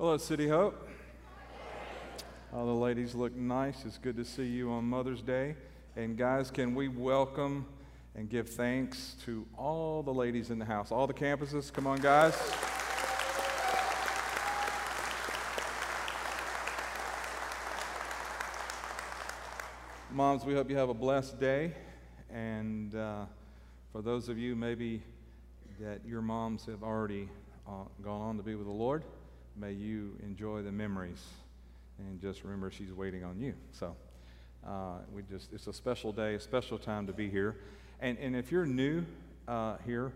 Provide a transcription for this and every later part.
Hello, City Hope. All the ladies look nice. It's good to see you on Mother's Day. And guys, can we welcome and give thanks to all the ladies in the house, all the campuses? Come on, guys. Moms, we hope you have a blessed day. And uh, for those of you maybe that your moms have already uh, gone on to be with the Lord, may you enjoy the memories and just remember she's waiting on you. So uh, we just, it's a special day, a special time to be here. And, and if you're new uh, here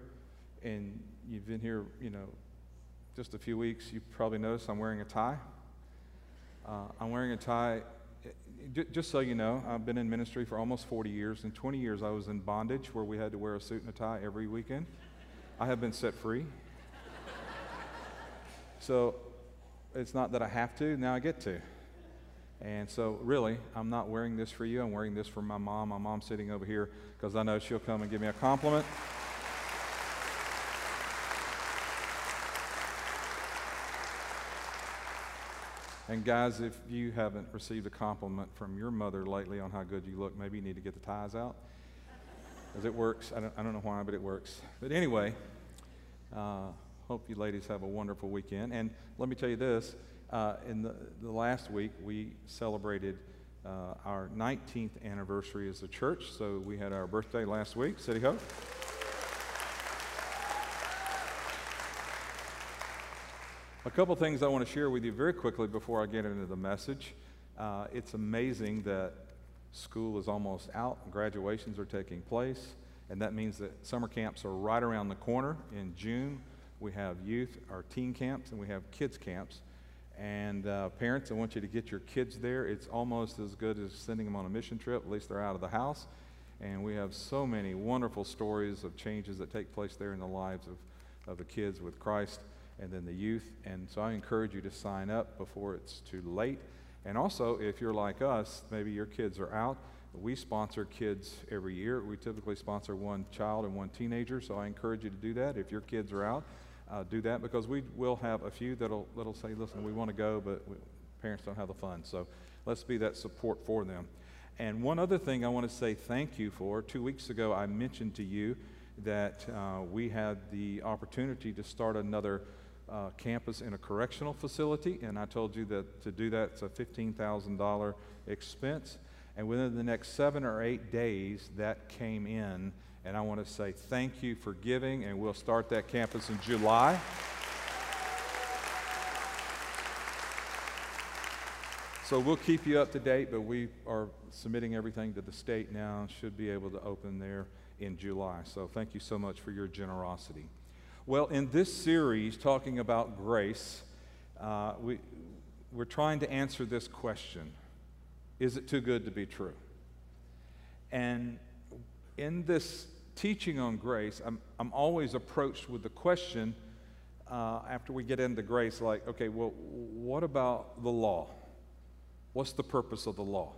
and you've been here, you know, just a few weeks, you probably noticed I'm wearing a tie. Uh, I'm wearing a tie. Just so you know, I've been in ministry for almost 40 years. In 20 years, I was in bondage where we had to wear a suit and a tie every weekend. I have been set free. so it's not that I have to, now I get to. And so, really, I'm not wearing this for you. I'm wearing this for my mom. My mom's sitting over here because I know she'll come and give me a compliment. And guys, if you haven't received a compliment from your mother lately on how good you look, maybe you need to get the ties out. Because it works. I don't, I don't know why, but it works. But anyway, uh, hope you ladies have a wonderful weekend. And let me tell you this uh, in the, the last week, we celebrated uh, our 19th anniversary as a church. So we had our birthday last week, City Hope. A couple things I want to share with you very quickly before I get into the message. Uh, it's amazing that school is almost out, graduations are taking place, and that means that summer camps are right around the corner. In June, we have youth, our teen camps, and we have kids camps. And uh, parents, I want you to get your kids there. It's almost as good as sending them on a mission trip. At least they're out of the house. And we have so many wonderful stories of changes that take place there in the lives of, of the kids with Christ and then the youth. And so I encourage you to sign up before it's too late. And also, if you're like us, maybe your kids are out. We sponsor kids every year. We typically sponsor one child and one teenager. So I encourage you to do that if your kids are out uh, do that because we will have a few that'll, that'll say, listen, we want to go, but we, parents don't have the funds. So let's be that support for them. And one other thing I want to say thank you for. Two weeks ago, I mentioned to you that uh, we had the opportunity to start another uh, campus in a correctional facility, and I told you that to do that, it's a $15,000 expense. And within the next seven or eight days, that came in and I want to say thank you for giving, and we'll start that campus in July. So we'll keep you up to date, but we are submitting everything to the state now. Should be able to open there in July. So thank you so much for your generosity. Well, in this series, talking about grace, uh, we, we're trying to answer this question Is it too good to be true? And in this teaching on grace, I'm, I'm always approached with the question uh, after we get into grace like, okay, well, what about the law? What's the purpose of the law?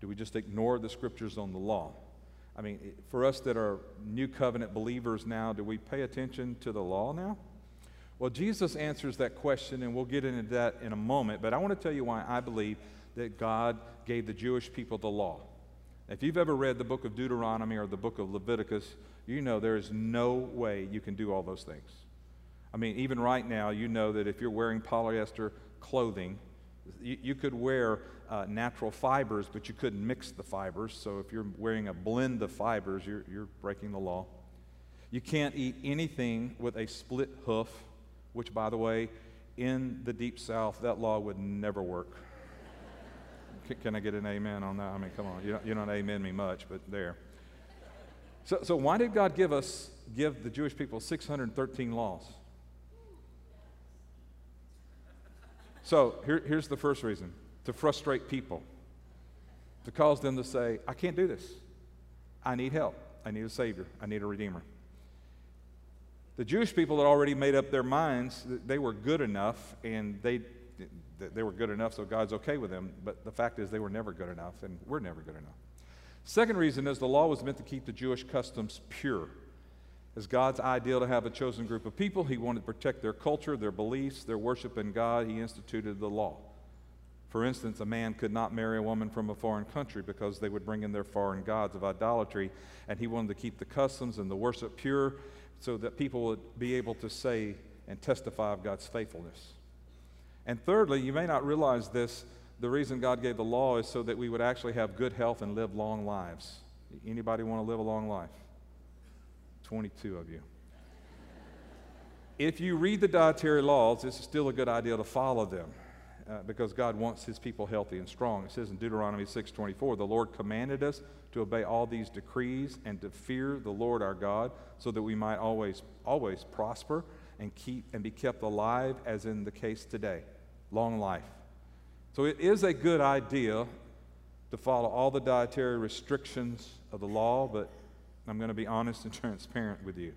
Do we just ignore the scriptures on the law? I mean, for us that are new covenant believers now, do we pay attention to the law now? Well, Jesus answers that question, and we'll get into that in a moment. But I want to tell you why I believe that God gave the Jewish people the law. If you've ever read the book of Deuteronomy or the book of Leviticus, you know there is no way you can do all those things. I mean, even right now, you know that if you're wearing polyester clothing, you, you could wear uh, natural fibers, but you couldn't mix the fibers. So if you're wearing a blend of fibers, you're, you're breaking the law. You can't eat anything with a split hoof, which, by the way, in the deep south, that law would never work. Can I get an amen on that? I mean, come on. You don't, you don't amen me much, but there. So, so why did God give us, give the Jewish people 613 laws? So here, here's the first reason to frustrate people, to cause them to say, I can't do this. I need help. I need a Savior. I need a Redeemer. The Jewish people had already made up their minds that they were good enough and they they were good enough, so God's okay with them. But the fact is, they were never good enough, and we're never good enough. Second reason is the law was meant to keep the Jewish customs pure. As God's ideal to have a chosen group of people, He wanted to protect their culture, their beliefs, their worship in God. He instituted the law. For instance, a man could not marry a woman from a foreign country because they would bring in their foreign gods of idolatry, and he wanted to keep the customs and the worship pure so that people would be able to say and testify of God's faithfulness. And thirdly, you may not realize this, the reason God gave the law is so that we would actually have good health and live long lives. Anybody want to live a long life? 22 of you. If you read the dietary laws, it's still a good idea to follow them. Uh, because God wants his people healthy and strong. It says in Deuteronomy 6:24, "The Lord commanded us to obey all these decrees and to fear the Lord our God, so that we might always always prosper and keep and be kept alive as in the case today, long life." So it is a good idea to follow all the dietary restrictions of the law, but I'm going to be honest and transparent with you.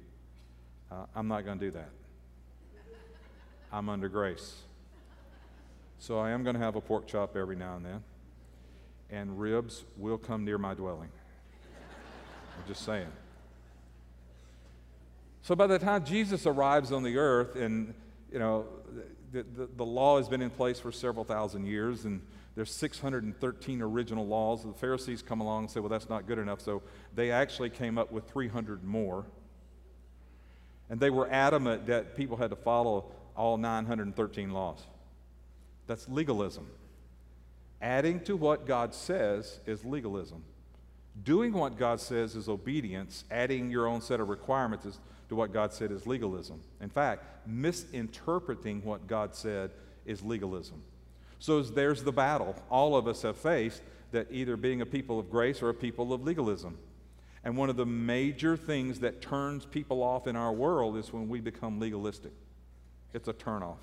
Uh, I'm not going to do that. I'm under grace. So I am going to have a pork chop every now and then, and ribs will come near my dwelling. I'm just saying. So by the time Jesus arrives on the earth, and you know, the, the, the, law has been in place for several thousand years, and there's 613 original laws. The Pharisees come along and say, well, that's not good enough. So they actually came up with 300 more. And they were adamant that people had to follow all 913 laws. That's legalism. Adding to what God says is legalism. Doing what God says is obedience. Adding your own set of requirements is, to what God said is legalism. In fact, misinterpreting what God said is legalism. So there's the battle all of us have faced that either being a people of grace or a people of legalism. And one of the major things that turns people off in our world is when we become legalistic. It's a turnoff.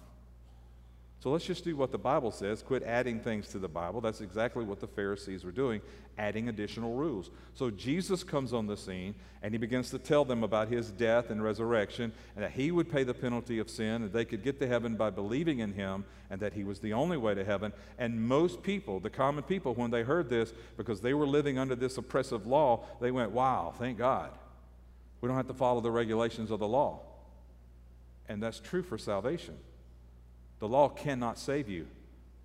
So let's just do what the Bible says. Quit adding things to the Bible. That's exactly what the Pharisees were doing, adding additional rules. So Jesus comes on the scene and he begins to tell them about his death and resurrection and that he would pay the penalty of sin and they could get to heaven by believing in him and that he was the only way to heaven. And most people, the common people, when they heard this, because they were living under this oppressive law, they went, Wow, thank God. We don't have to follow the regulations of the law. And that's true for salvation. The law cannot save you,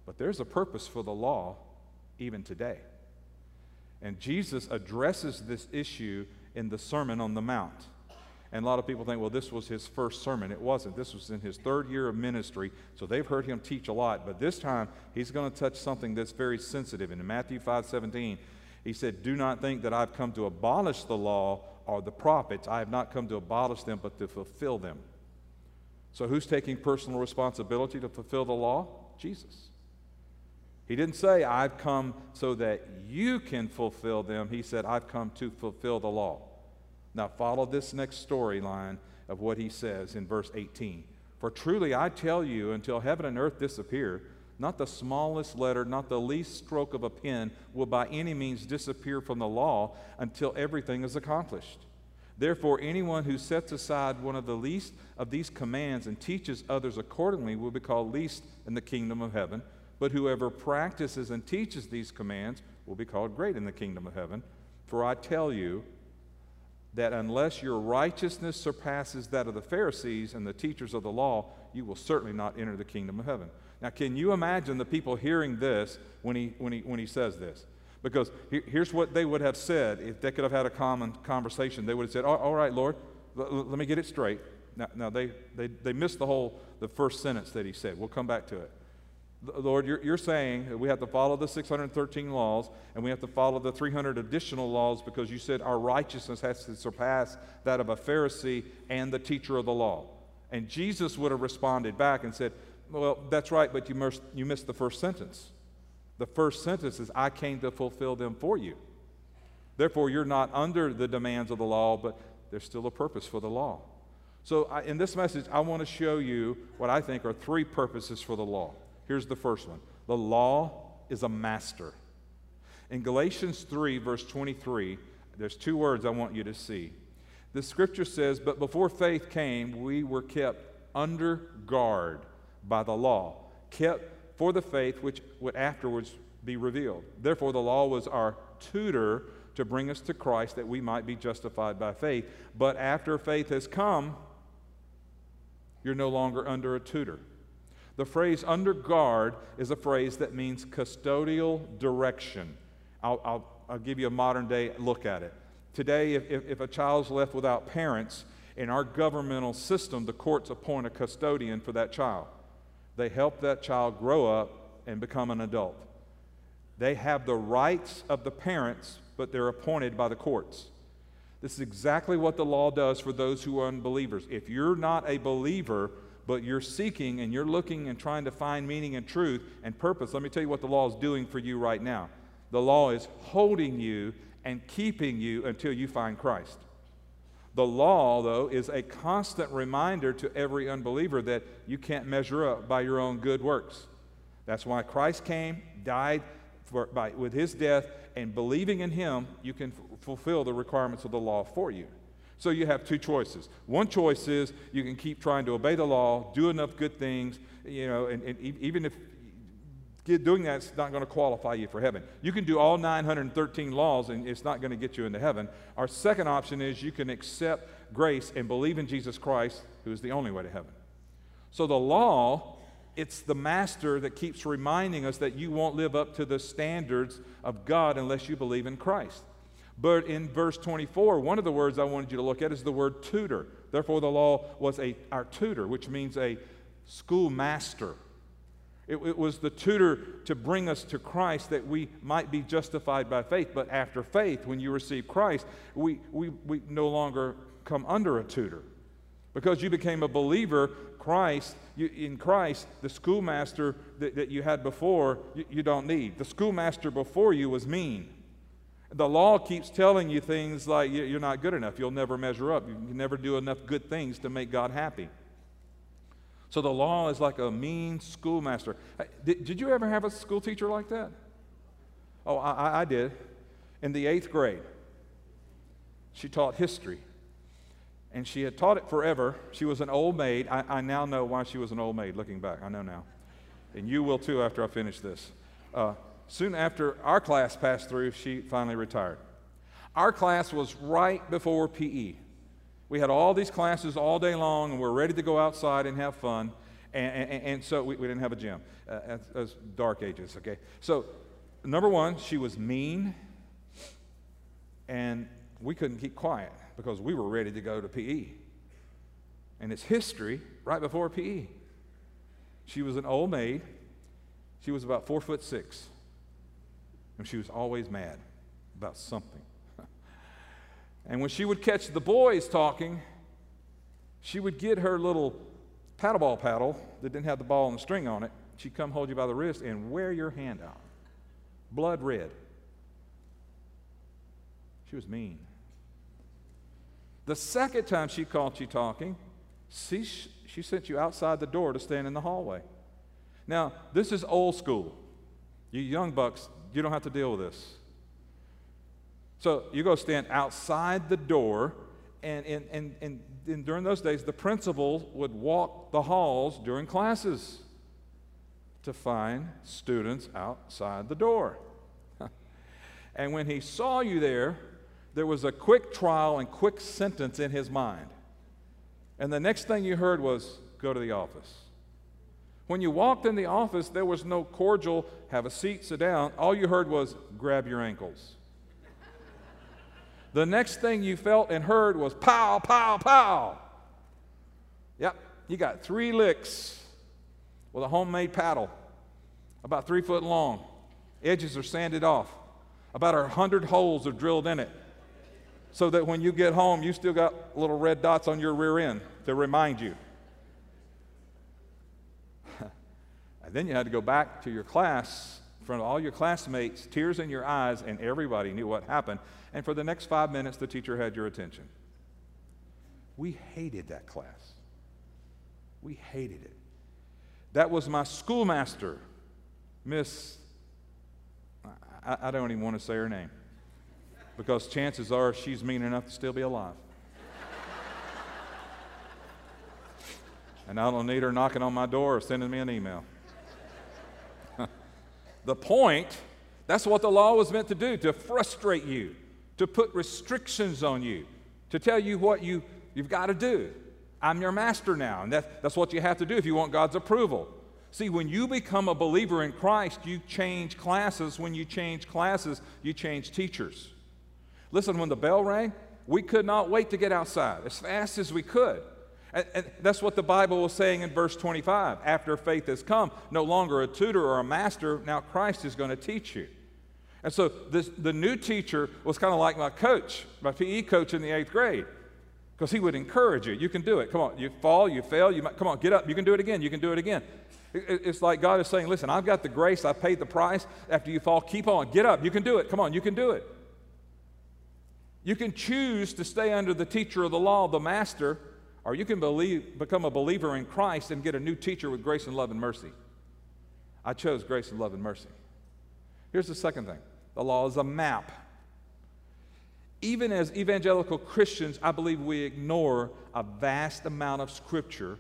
but there's a purpose for the law even today. And Jesus addresses this issue in the Sermon on the Mount. And a lot of people think, well, this was his first sermon. It wasn't. This was in his third year of ministry, so they've heard him teach a lot. But this time, he's going to touch something that's very sensitive. And in Matthew 5 17, he said, Do not think that I've come to abolish the law or the prophets. I have not come to abolish them, but to fulfill them. So, who's taking personal responsibility to fulfill the law? Jesus. He didn't say, I've come so that you can fulfill them. He said, I've come to fulfill the law. Now, follow this next storyline of what he says in verse 18. For truly I tell you, until heaven and earth disappear, not the smallest letter, not the least stroke of a pen will by any means disappear from the law until everything is accomplished. Therefore, anyone who sets aside one of the least of these commands and teaches others accordingly will be called least in the kingdom of heaven. But whoever practices and teaches these commands will be called great in the kingdom of heaven. For I tell you that unless your righteousness surpasses that of the Pharisees and the teachers of the law, you will certainly not enter the kingdom of heaven. Now, can you imagine the people hearing this when he, when he, when he says this? Because here's what they would have said if they could have had a common conversation. They would have said, All right, Lord, let me get it straight. Now, now they, they, they missed the whole, the first sentence that he said. We'll come back to it. Lord, you're, you're saying we have to follow the 613 laws and we have to follow the 300 additional laws because you said our righteousness has to surpass that of a Pharisee and the teacher of the law. And Jesus would have responded back and said, Well, that's right, but you missed, you missed the first sentence. The first sentence is, I came to fulfill them for you. Therefore, you're not under the demands of the law, but there's still a purpose for the law. So, I, in this message, I want to show you what I think are three purposes for the law. Here's the first one the law is a master. In Galatians 3, verse 23, there's two words I want you to see. The scripture says, But before faith came, we were kept under guard by the law, kept for the faith which would afterwards be revealed. Therefore, the law was our tutor to bring us to Christ that we might be justified by faith. But after faith has come, you're no longer under a tutor. The phrase under guard is a phrase that means custodial direction. I'll, I'll, I'll give you a modern day look at it. Today, if, if, if a child's left without parents, in our governmental system, the courts appoint a custodian for that child. They help that child grow up and become an adult. They have the rights of the parents, but they're appointed by the courts. This is exactly what the law does for those who are unbelievers. If you're not a believer, but you're seeking and you're looking and trying to find meaning and truth and purpose, let me tell you what the law is doing for you right now. The law is holding you and keeping you until you find Christ. The law, though, is a constant reminder to every unbeliever that you can't measure up by your own good works. That's why Christ came, died for, by, with his death, and believing in him, you can f- fulfill the requirements of the law for you. So you have two choices. One choice is you can keep trying to obey the law, do enough good things, you know, and, and even if doing that's not going to qualify you for heaven. You can do all 913 laws and it's not going to get you into heaven. Our second option is you can accept grace and believe in Jesus Christ, who is the only way to heaven. So the law, it's the master that keeps reminding us that you won't live up to the standards of God unless you believe in Christ. But in verse 24, one of the words I wanted you to look at is the word tutor. Therefore, the law was a, our tutor, which means a schoolmaster it, it, was the tutor to bring us to Christ that we might be justified by faith. But after faith, when you receive Christ, we, we, we no longer come under a tutor. Because you became a believer, Christ, you, in Christ, the schoolmaster that, that you had before, you, you don't need. The schoolmaster before you was mean. The law keeps telling you things like you're not good enough, you'll never measure up, you can never do enough good things to make God happy. So the law is like a mean schoolmaster. Did, did you ever have a school teacher like that? Oh, I, I did. In the eighth grade, she taught history. And she had taught it forever. She was an old maid. I, I now know why she was an old maid, looking back. I know now. And you will too after I finish this. Uh, soon after our class passed through, she finally retired. Our class was right before PE. We had all these classes all day long, and we are ready to go outside and have fun. And, and, and so we, we, didn't have a gym. Uh, as, dark ages, okay? So, number one, she was mean, and we couldn't keep quiet because we were ready to go to PE. And it's history right before PE. She was an old maid. She was about four foot six. And she was always mad about something. And when she would catch the boys talking, she would get her little paddleball paddle that didn't have the ball and the string on it. She'd come hold you by the wrist and wear your hand out, blood red. She was mean. The second time she caught you talking, she, she sent you outside the door to stand in the hallway. Now, this is old school. You young bucks, you don't have to deal with this. So you go stand outside the door, and, and, and, and, and during those days, the principal would walk the halls during classes to find students outside the door. and when he saw you there, there was a quick trial and quick sentence in his mind. And the next thing you heard was, go to the office. When you walked in the office, there was no cordial, have a seat, sit down. All you heard was, grab your ankles. The next thing you felt and heard was pow, pow, pow. Yep, you got three licks with a homemade paddle, about three foot long. Edges are sanded off. About a hundred holes are drilled in it. So that when you get home, you still got little red dots on your rear end to remind you. and then you had to go back to your class front of all your classmates, tears in your eyes, and everybody knew what happened. And for the next five minutes, the teacher had your attention. We hated that class. We hated it. That was my schoolmaster, Miss, I, I don't even want to say her name because chances are she's mean enough to still be alive. and I don't need her knocking on my door or sending me an email. The point, that's what the law was meant to do, to frustrate you to put restrictions on you, to tell you what you, you've got to do. I'm your master now, and that, that's what you have to do if you want God's approval. See, when you become a believer in Christ, you change classes. When you change classes, you change teachers. Listen, when the bell rang, we could not wait to get outside as fast as we could. And, and, that's what the Bible was saying in verse 25. After faith has come, no longer a tutor or a master, now Christ is going to teach you. And so this, the new teacher was kind of like my coach, my PE coach in the eighth grade, because he would encourage you. You can do it. Come on, you fall, you fail, you might, come on, get up. You can do it again. You can do it again. It, it's like God is saying, listen, I've got the grace. I paid the price. After you fall, keep on. Get up. You can do it. Come on, you can do it. You can choose to stay under the teacher of the law, the master, or you can believe, become a believer in Christ and get a new teacher with grace and love and mercy. I chose grace and love and mercy. Here's the second thing the law is a map. Even as evangelical Christians, I believe we ignore a vast amount of scripture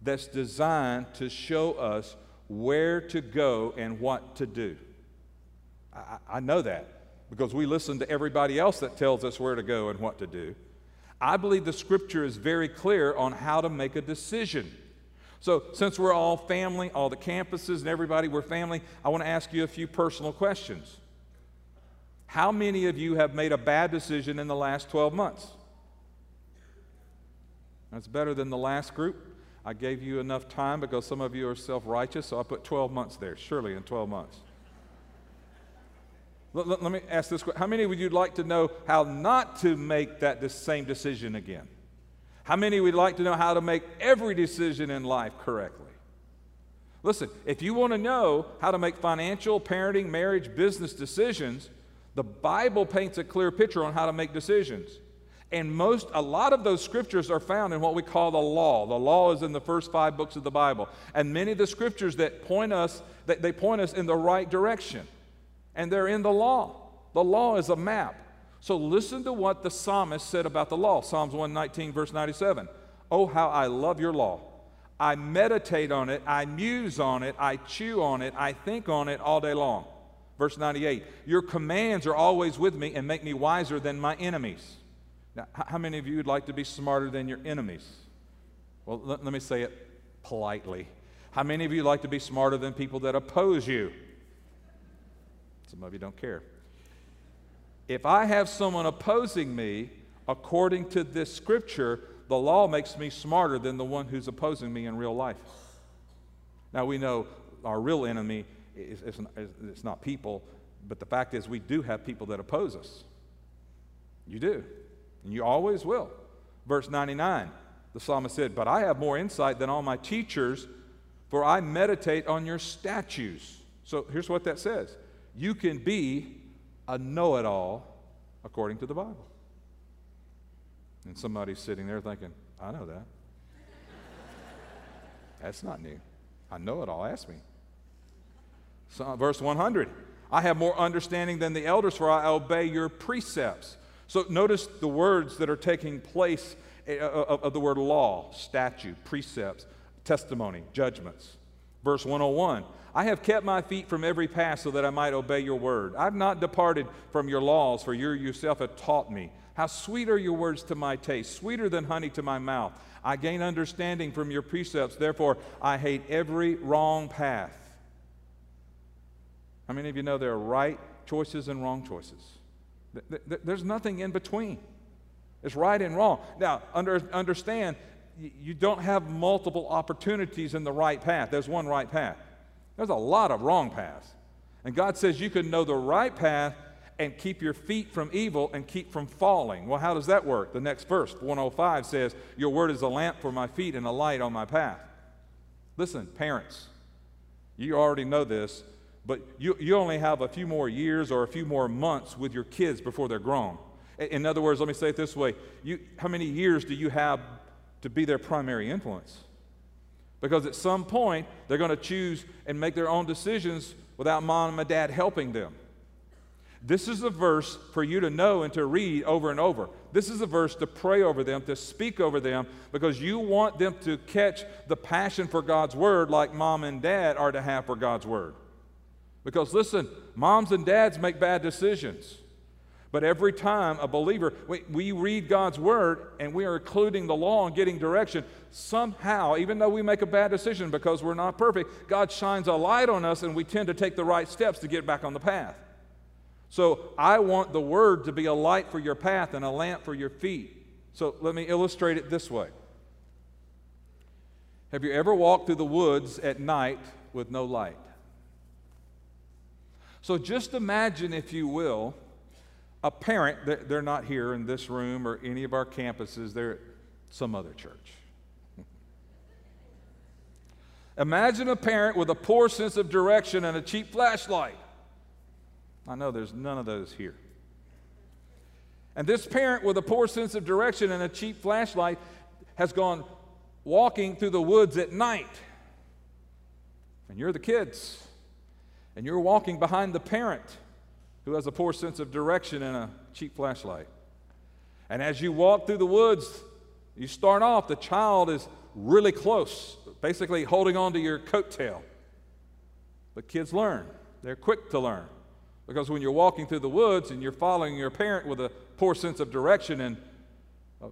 that's designed to show us where to go and what to do. I, I, know that because we listen to everybody else that tells us where to go and what to do. I believe the scripture is very clear on how to make a decision. So, since we're all family, all the campuses and everybody, we're family, I want to ask you a few personal questions. How many of you have made a bad decision in the last 12 months? That's better than the last group. I gave you enough time because some of you are self righteous, so I put 12 months there, surely in 12 months. Let, let, let, me ask this question How many would you like to know how not to make that same decision again? How many would like to know how to make every decision in life correctly? Listen, if you want to know how to make financial, parenting, marriage, business decisions, the Bible paints a clear picture on how to make decisions. And most, a lot of those scriptures are found in what we call the law. The law is in the first five books of the Bible. And many of the scriptures that point us, that they point us in the right direction. And they're in the law. The law is a map. So listen to what the psalmist said about the law. Psalms 119, verse 97. Oh, how I love your law. I meditate on it, I muse on it, I chew on it, I think on it all day long. Verse 98 Your commands are always with me and make me wiser than my enemies. Now, how many of you would like to be smarter than your enemies? Well, let, let me say it politely. How many of you like to be smarter than people that oppose you? Some of you don't care. If I have someone opposing me, according to this scripture, the law makes me smarter than the one who's opposing me in real life. Now we know our real enemy it's, it's, it's not people, but the fact is, we do have people that oppose us. You do. And you always will. Verse 99, the psalmist said, But I have more insight than all my teachers, for I meditate on your statutes. So here's what that says you can be a know it all according to the Bible. And somebody's sitting there thinking, I know that. That's not new. I know it all. Ask me. So, uh, verse 100 I have more understanding than the elders, for I obey your precepts. So notice the words that are taking place eh, uh, uh, of the word law, statute, precepts, testimony, judgments. Verse 101 I have kept my feet from every path so that I might obey your word. I've not departed from your laws, for you yourself have taught me. How sweet are your words to my taste, sweeter than honey to my mouth. I gain understanding from your precepts, therefore I hate every wrong path. How many of you know there are right choices and wrong choices? There's nothing in between. It's right and wrong. Now, under, understand, you don't have multiple opportunities in the right path. There's one right path. There's a lot of wrong paths. And God says you can know the right path and keep your feet from evil and keep from falling. Well, how does that work? The next verse, 105, says, Your word is a lamp for my feet and a light on my path. Listen, parents, you already know this but you, you only have a few more years or a few more months with your kids before they're grown. In other words, let me say it this way you, how many years do you have to be their primary influence? Because at some point, they're going to choose and make their own decisions without mom and dad helping them. This is a verse for you to know and to read over and over. This is a verse to pray over them, to speak over them, because you want them to catch the passion for God's word like mom and dad are to have for God's word. Because listen, moms and dads make bad decisions. But every time a believer, we, we, read God's word and we are including the law and getting direction, somehow, even though we make a bad decision because we're not perfect, God shines a light on us and we tend to take the right steps to get back on the path. So I want the word to be a light for your path and a lamp for your feet. So let me illustrate it this way. Have you ever walked through the woods at night with no light? So just imagine, if you will, a parent, they're not here in this room or any of our campuses, they're at some other church. Imagine a parent with a poor sense of direction and a cheap flashlight. I know there's none of those here. And this parent with a poor sense of direction and a cheap flashlight has gone walking through the woods at night. And you're the kids. And you're walking behind the parent who has a poor sense of direction and a cheap flashlight. And as you walk through the woods, you start off, the child is really close, basically holding on to your coattail. But kids learn, they're quick to learn. Because when you're walking through the woods and you're following your parent with a poor sense of direction and a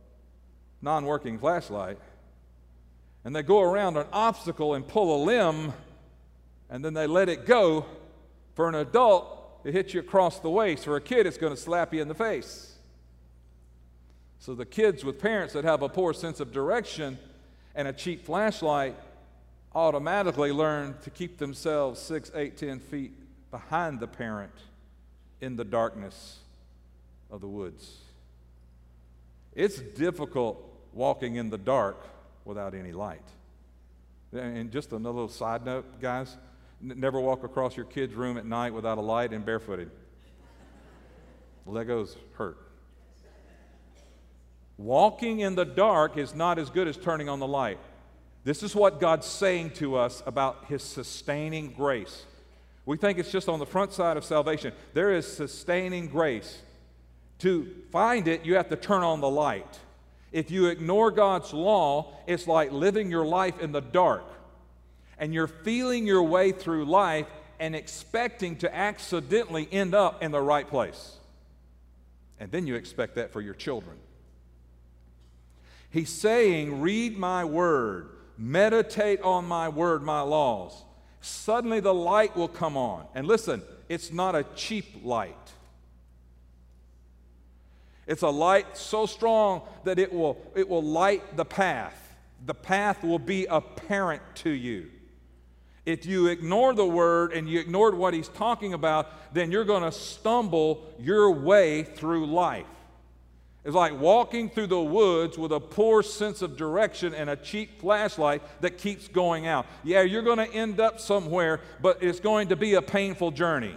non working flashlight, and they go around an obstacle and pull a limb, and then they let it go, for an adult, it hits you across the waist. For a kid, it's going to slap you in the face. So the kids with parents that have a poor sense of direction and a cheap flashlight automatically learn to keep themselves six, eight, ten feet behind the parent in the darkness of the woods. It's difficult walking in the dark without any light. And just another little side note, guys never walk across your kid's room at night without a light and barefooted. Legos hurt. Walking in the dark is not as good as turning on the light. This is what God's saying to us about His sustaining grace. We think it's just on the front side of salvation. There is sustaining grace. To find it, you have to turn on the light. If you ignore God's law, it's like living your life in the dark and you're feeling your way through life and expecting to accidentally end up in the right place. And then you expect that for your children. He's saying, Read my word, meditate on my word, my laws. Suddenly the light will come on. And listen, it's not a cheap light. It's a light so strong that it will, it will light the path. The path will be apparent to you. If you ignore the word and you ignored what he's talking about, then you're going to stumble your way through life. It's like walking through the woods with a poor sense of direction and a cheap flashlight that keeps going out. Yeah, you're going to end up somewhere, but it's going to be a painful journey.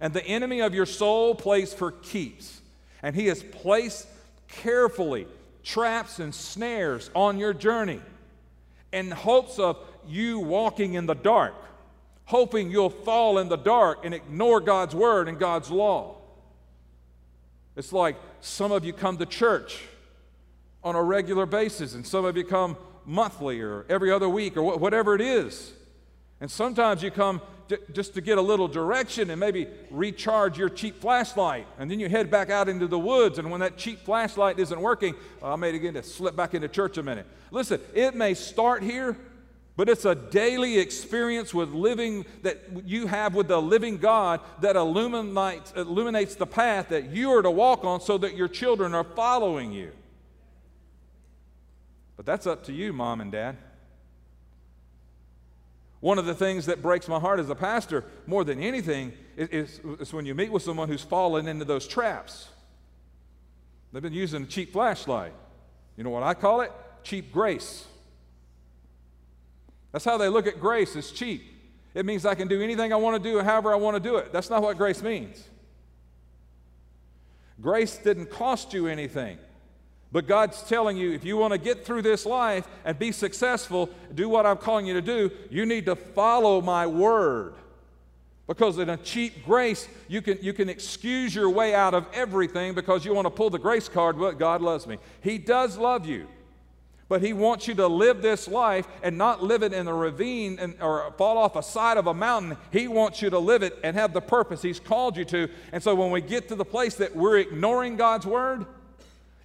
And the enemy of your soul plays for keeps. And he has placed carefully traps and snares on your journey in hopes of you walking in the dark, hoping you'll fall in the dark and ignore God's word and God's law. It's like some of you come to church on a regular basis, and some of you come monthly or every other week or whatever it is. And sometimes you come just to get a little direction and maybe recharge your cheap flashlight. And then you head back out into the woods. And when that cheap flashlight isn't working, well, I may begin to slip back into church a minute. Listen, it may start here, but it's a daily experience with living that you have with the living God that illuminates, illuminates the path that you are to walk on so that your children are following you. But that's up to you, mom and dad. One of the things that breaks my heart as a pastor more than anything is, is, is when you meet with someone who's fallen into those traps. They've been using a cheap flashlight. You know what I call it? Cheap grace. That's how they look at grace as cheap. It means I can do anything I want to do however I want to do it. That's not what grace means. Grace didn't cost you anything. But God's telling you if you want to get through this life and be successful, do what I'm calling you to do, you need to follow my word. Because in a cheap grace, you can, you can excuse your way out of everything because you want to pull the grace card, but God loves me. He does love you. But he wants you to live this life and not live it in a ravine and, or fall off a side of a mountain. He wants you to live it and have the purpose he's called you to. And so when we get to the place that we're ignoring God's word,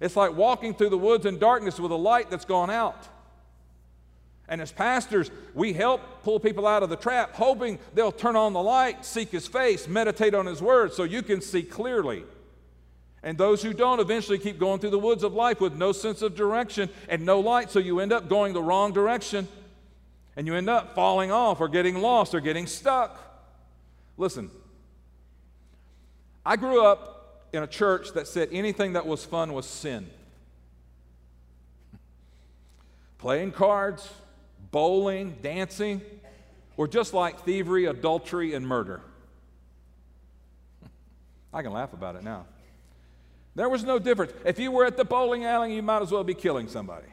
it's like walking through the woods in darkness with a light that's gone out. And as pastors, we help pull people out of the trap, hoping they'll turn on the light, seek his face, meditate on his word so you can see clearly. And those who don't eventually keep going through the woods of life with no sense of direction and no light, so you end up going the wrong direction. And you end up falling off or getting lost or getting stuck. Listen, I grew up in a church that said anything that was fun was sin. Playing cards, bowling, dancing were just like thievery, adultery, and murder. I can laugh about it now. There was no difference. If you were at the bowling alley, you might as well be killing somebody.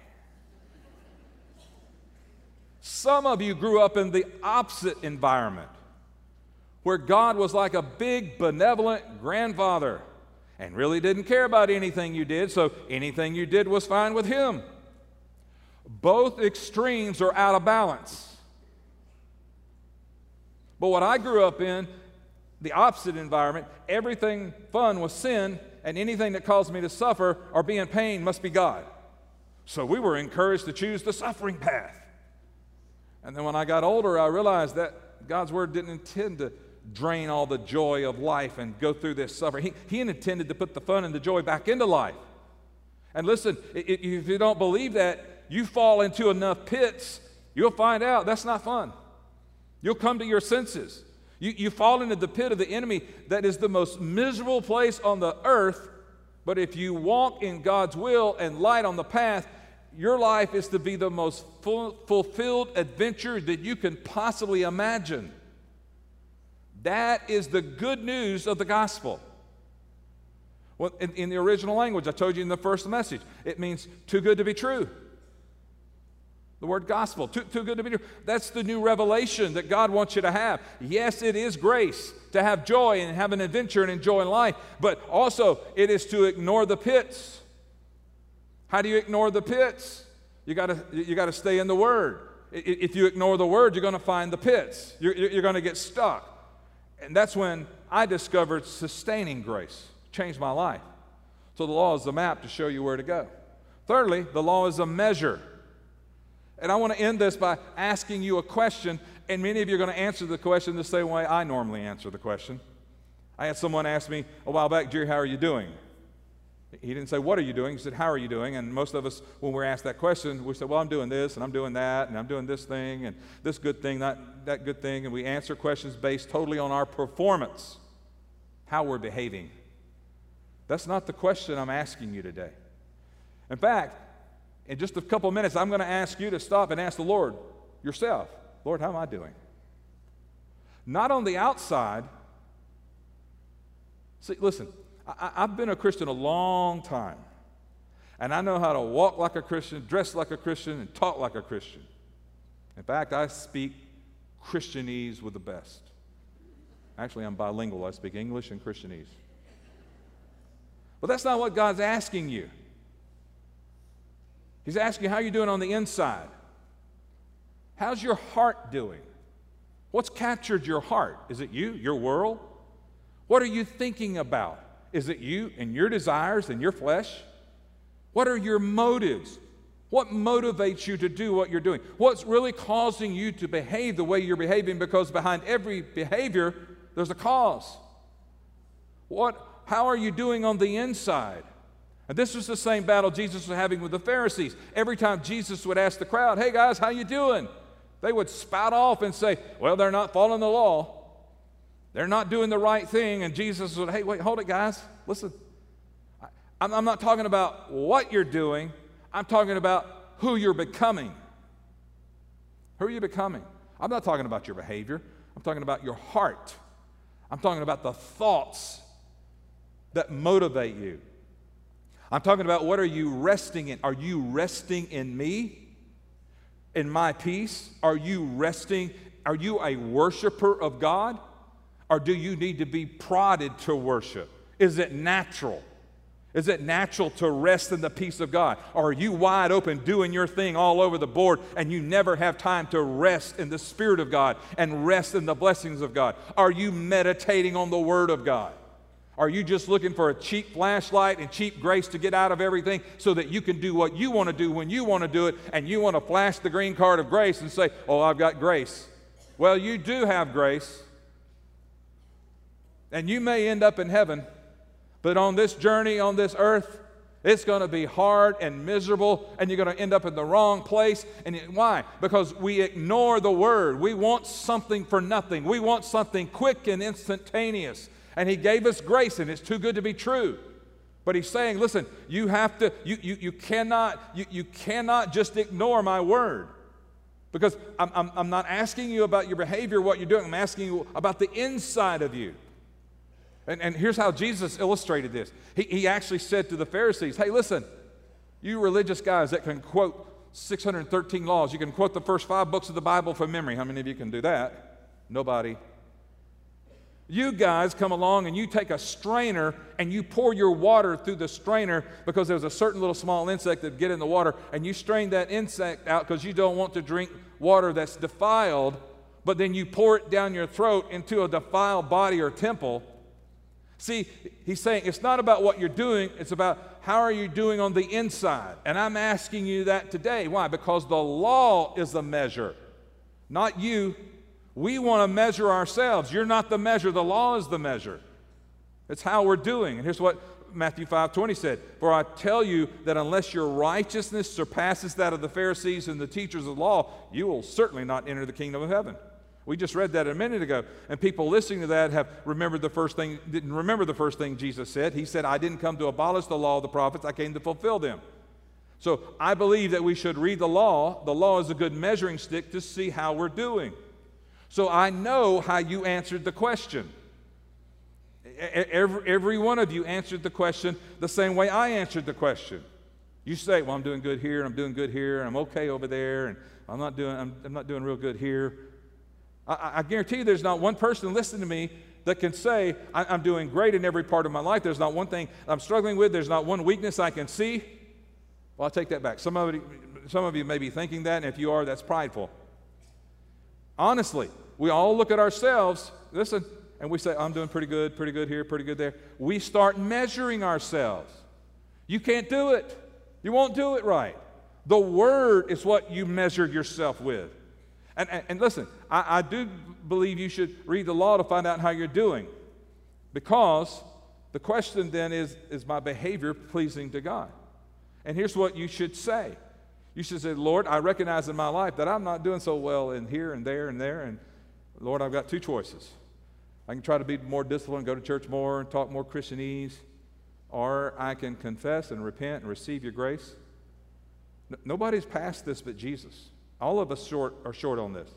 Some of you grew up in the opposite environment where God was like a big, benevolent grandfather and really didn't care about anything you did, so anything you did was fine with Him. Both extremes are out of balance. But what I grew up in, the opposite environment, everything fun was sin, and anything that caused me to suffer or be in pain must be God. So we were encouraged to choose the suffering path. And then when I got older, I realized that God's word didn't intend to drain all the joy of life and go through this suffering. He, he intended to put the fun and the joy back into life. And listen, if you don't believe that, you fall into enough pits, you'll find out that's not fun. You'll come to your senses. You, you fall into the pit of the enemy that is the most miserable place on the earth. But if you walk in God's will and light on the path, your life is to be the most fulfilled adventure that you can possibly imagine. That is the good news of the gospel. Well, in, in the original language, I told you in the first message, it means too good to be true. The word gospel, too, too good to be true. That's the new revelation that God wants you to have. Yes, it is grace to have joy and have an adventure and enjoy life, but also it is to ignore the pits. How do you ignore the pits? You got to you got to stay in the Word. If you ignore the Word, you're to find the pits. You're, you're to get stuck. And that's when I discovered sustaining grace, changed my life. So the law is the map to show you where to go. Thirdly, the law is a measure. And I want to end this by asking you a question, and many of you are going to answer the question the same way I normally answer the question. I had someone ask me a while back, Jerry, how are you doing? He didn't say, What are you doing? He said, How are you doing? And most of us, when we're asked that question, we say, Well, I'm doing this, and I'm doing that, and I'm doing this thing, and this good thing, that, that good thing. And we answer questions based totally on our performance, how we're behaving. That's not the question I'm asking you today. In fact, in just a couple minutes, I'm going to ask you to stop and ask the Lord yourself Lord, how am I doing? Not on the outside. See, listen, I, have been a Christian a long time, and I know how to walk like a Christian, dress like a Christian, and talk like a Christian. In fact, I speak Christianese with the best. Actually, I'm bilingual, I speak English and Christianese. But that's not what God's asking you. He's asking you how you're doing on the inside. How's your heart doing? What's captured your heart? Is it you, your world? What are you thinking about? Is it you and your desires and your flesh? What are your motives? What motivates you to do what you're doing? What's really causing you to behave the way you're behaving? Because behind every behavior, there's a cause. What, how are you doing on the inside? And this was the same battle Jesus was having with the Pharisees. Every time Jesus would ask the crowd, "Hey guys, how you doing?" They would spout off and say, "Well, they're not following the law. They're not doing the right thing." And Jesus would, "Hey, wait, hold it, guys. Listen. I'm, I'm not talking about what you're doing. I'm talking about who you're becoming. Who are you becoming? I'm not talking about your behavior. I'm talking about your heart. I'm talking about the thoughts that motivate you. I'm talking about what are you resting in? Are you resting in me? In my peace? Are you resting? Are you a worshiper of God? Or do you need to be prodded to worship? Is it natural? Is it natural to rest in the peace of God? Or are you wide open doing your thing all over the board and you never have time to rest in the Spirit of God and rest in the blessings of God? Are you meditating on the Word of God? Are you just looking for a cheap flashlight and cheap grace to get out of everything so that you can do what you want to do when you want to do it and you want to flash the green card of grace and say, Oh, I've got grace? Well, you do have grace. And you may end up in heaven but on this journey on this earth, it's going to be hard and miserable, and you're going to end up in the wrong place. And why? Because we ignore the word. We want something for nothing. We want something quick and instantaneous. And He gave us grace, and it's too good to be true. But He's saying, listen, you have to, you, you, you, cannot, you, you cannot just ignore my word. Because I'm, I'm, I'm not asking you about your behavior, what you're doing. I'm asking you about the inside of you. And, and here's how Jesus illustrated this. He, he actually said to the Pharisees, Hey, listen, you religious guys that can quote 613 laws, you can quote the first five books of the Bible from memory. How many of you can do that? Nobody. You guys come along and you take a strainer and you pour your water through the strainer because there's a certain little small insect that get in the water and you strain that insect out because you don't want to drink water that's defiled, but then you pour it down your throat into a defiled body or temple. See, he's saying it's not about what you're doing, it's about how are you doing on the inside. And I'm asking you that today. Why? Because the law is the measure, not you. We want to measure ourselves. You're not the measure, the law is the measure. It's how we're doing. And here's what Matthew 5 20 said For I tell you that unless your righteousness surpasses that of the Pharisees and the teachers of the law, you will certainly not enter the kingdom of heaven. We just read that a minute ago. And people listening to that have remembered the first thing, didn't remember the first thing Jesus said. He said, I didn't come to abolish the law of the prophets, I came to fulfill them. So I believe that we should read the law. The law is a good measuring stick to see how we're doing. So I know how you answered the question. Every, every one of you answered the question the same way I answered the question. You say, Well, I'm doing good here, and I'm doing good here, and I'm okay over there, and I'm not doing, I'm, I'm not doing real good here. I, I guarantee you there's not one person listening to me that can say, I, am doing great in every part of my life. There's not one thing I'm struggling with. There's not one weakness I can see. Well, I'll take that back. Some of, some of you may be thinking that, and if you are, that's prideful. Honestly, we all look at ourselves, listen, and we say, I'm doing pretty good, pretty good here, pretty good there. We start measuring ourselves. You can't do it. You won't do it right. The Word is what you measure yourself with. And, and, and listen, I, I do believe you should read the law to find out how you're doing. Because the question then is Is my behavior pleasing to God? And here's what you should say You should say, Lord, I recognize in my life that I'm not doing so well in here and there and there. And Lord, I've got two choices. I can try to be more disciplined, go to church more, and talk more Christianese, or I can confess and repent and receive your grace. nobody's past this but Jesus. All of us short, are short on this.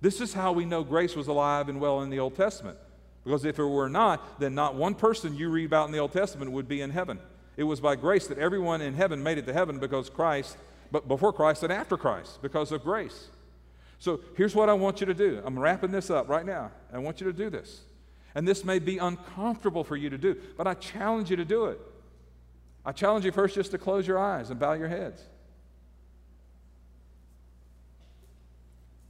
This is how we know grace was alive and well in the Old Testament. Because if it were not, then not one person you read about in the Old Testament would be in heaven. It was by grace that everyone in heaven made it to heaven because Christ, but before Christ and after Christ, because of grace. So here's what I want you to do. I'm wrapping this up right now. I want you to do this. And this may be uncomfortable for you to do, but I challenge you to do it. I challenge you first just to close your eyes and bow your heads.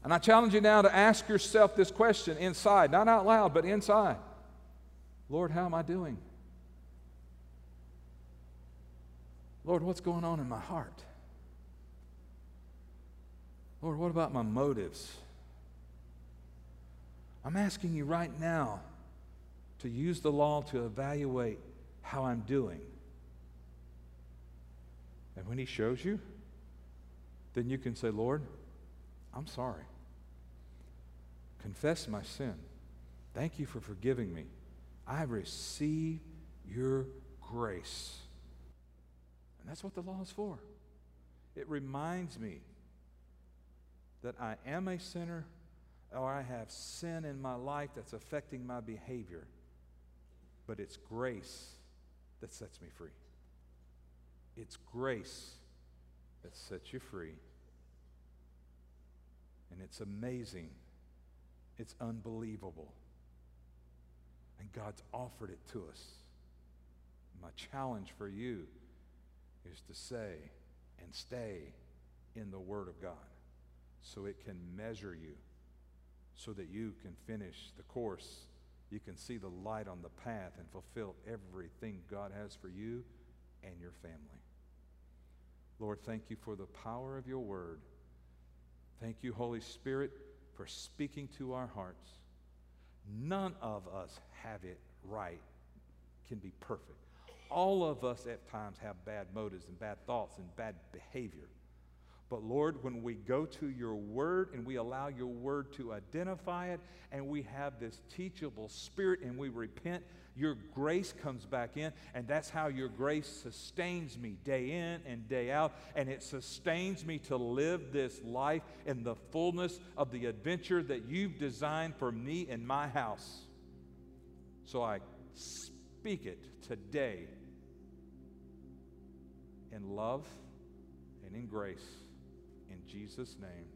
And I challenge you now to ask yourself this question inside, not out loud, but inside Lord, how am I doing? Lord, what's going on in my heart? Lord, what about my motives? I'm asking you right now to use the law to evaluate how I'm doing. And when He shows you, then you can say, Lord, I'm sorry confess my sin. Thank you for forgiving me. I receive your grace. And that's what the law is for. It reminds me that I am a sinner or I have sin in my life that's affecting my behavior. But it's grace that sets me free. It's grace that sets you free. And it's amazing it's unbelievable. And God's offered it to us. My challenge for you is to say and stay in the Word of God so it can measure you, so that you can finish the course. You can see the light on the path and fulfill everything God has for you and your family. Lord, thank you for the power of your Word. Thank you, Holy Spirit, for speaking to our hearts. None of us have it right, can be perfect. All of us at times have bad motives and bad thoughts and bad behavior. But Lord, when we go to your word and we allow your word to identify it and we have this teachable spirit and we repent, your grace comes back in. And that's how your grace sustains me day in and day out. And it sustains me to live this life in the fullness of the adventure that you've designed for me in my house. So I speak it today in love and in grace. In Jesus' name.